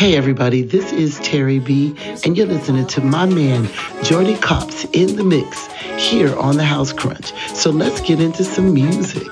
Hey everybody, this is Terri B, and you're listening to my man Jordy Copz in the mix here on the House Crunch. So let's get into some music.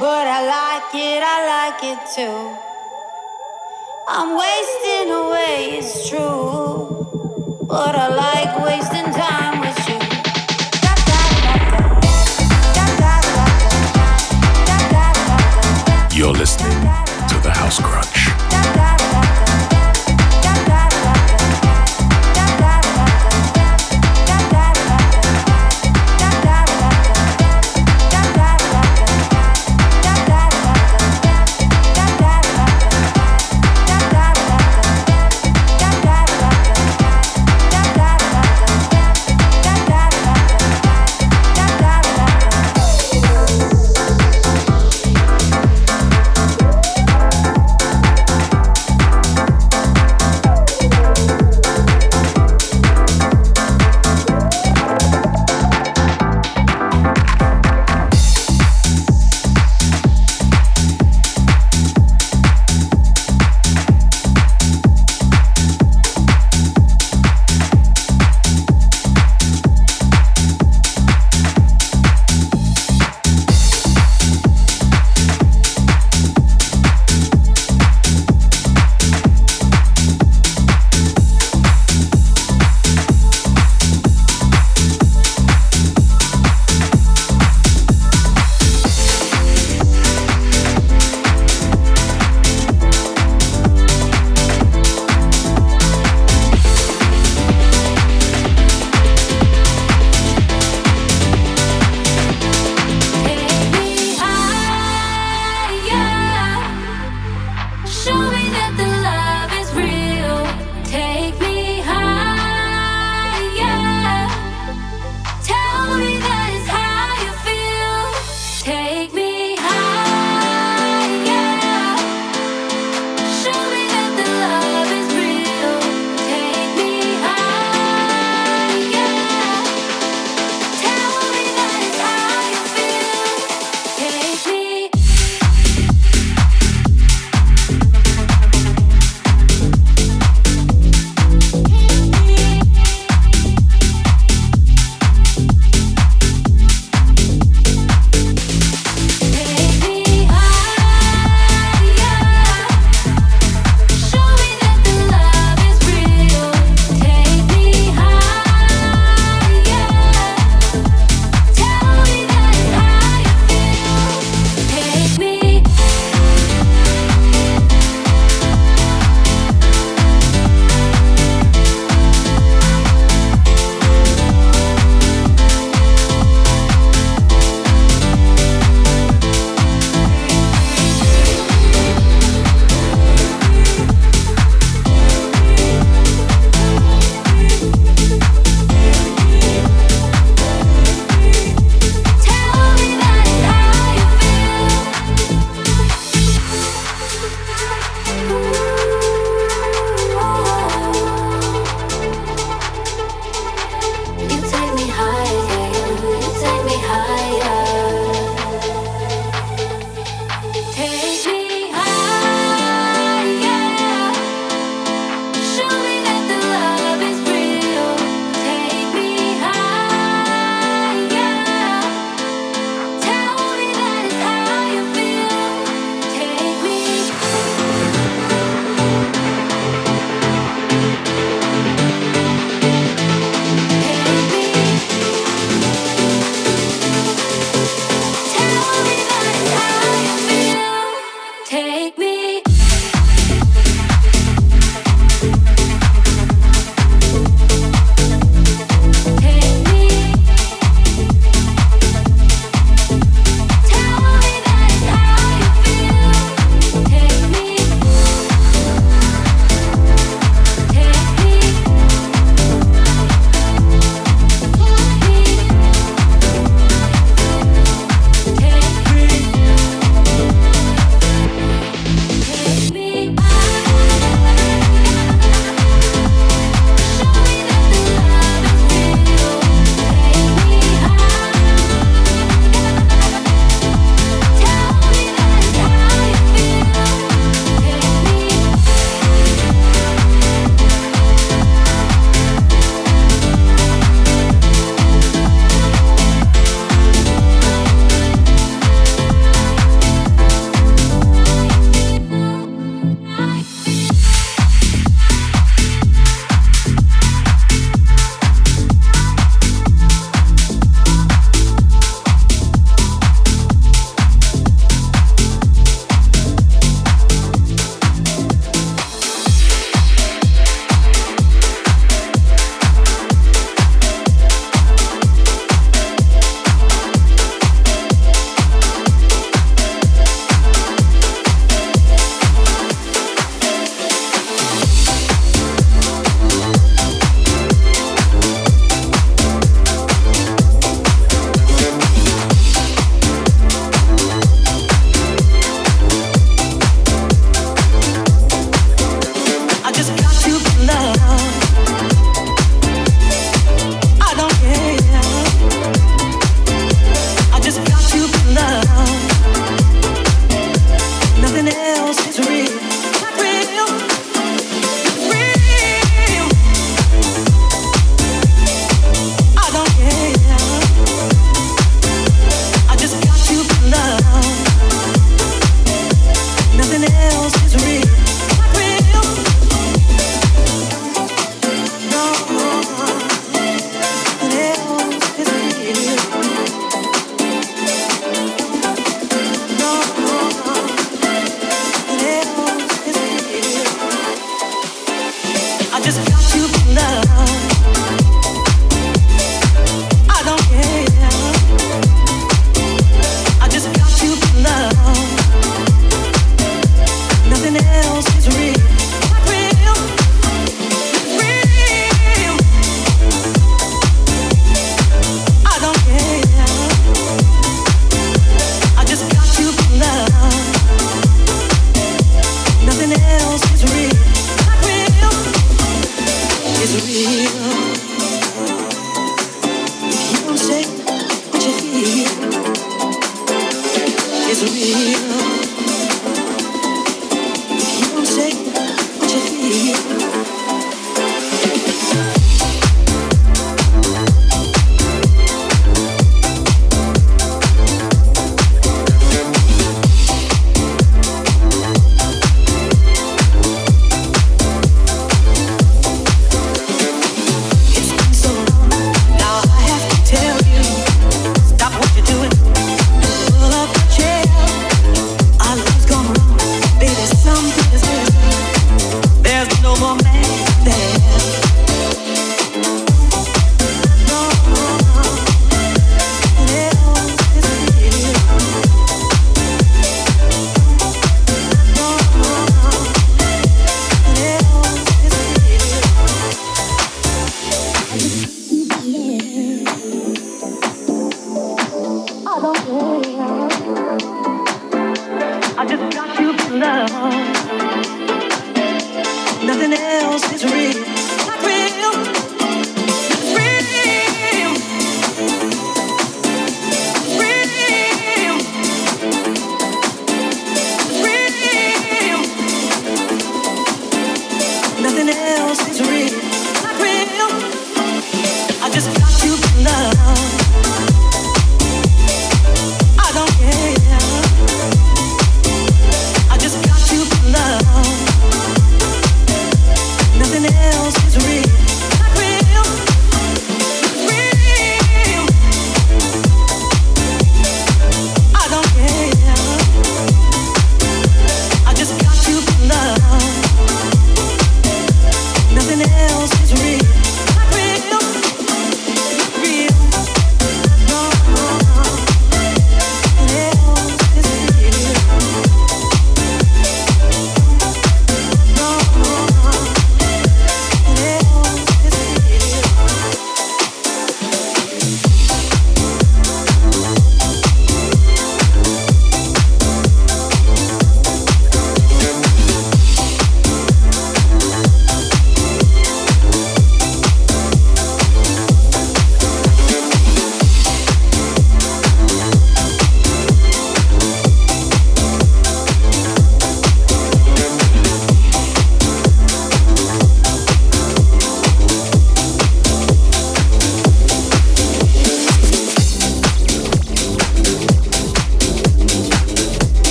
Like it, I like it too. I'm wasting away, it's true. But I like wasting time with you. You're listening to the House Crunch.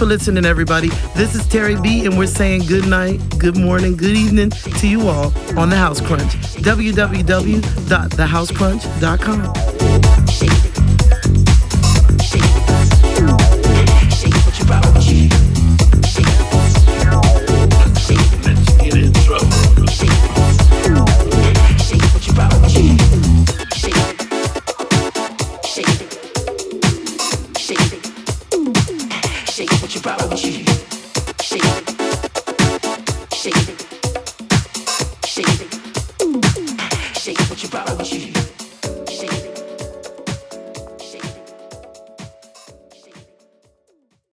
For listening, everybody. This is Terri B, and we're saying good night, good morning, good evening to you all on The House Crunch. www.thehousecrunch.com.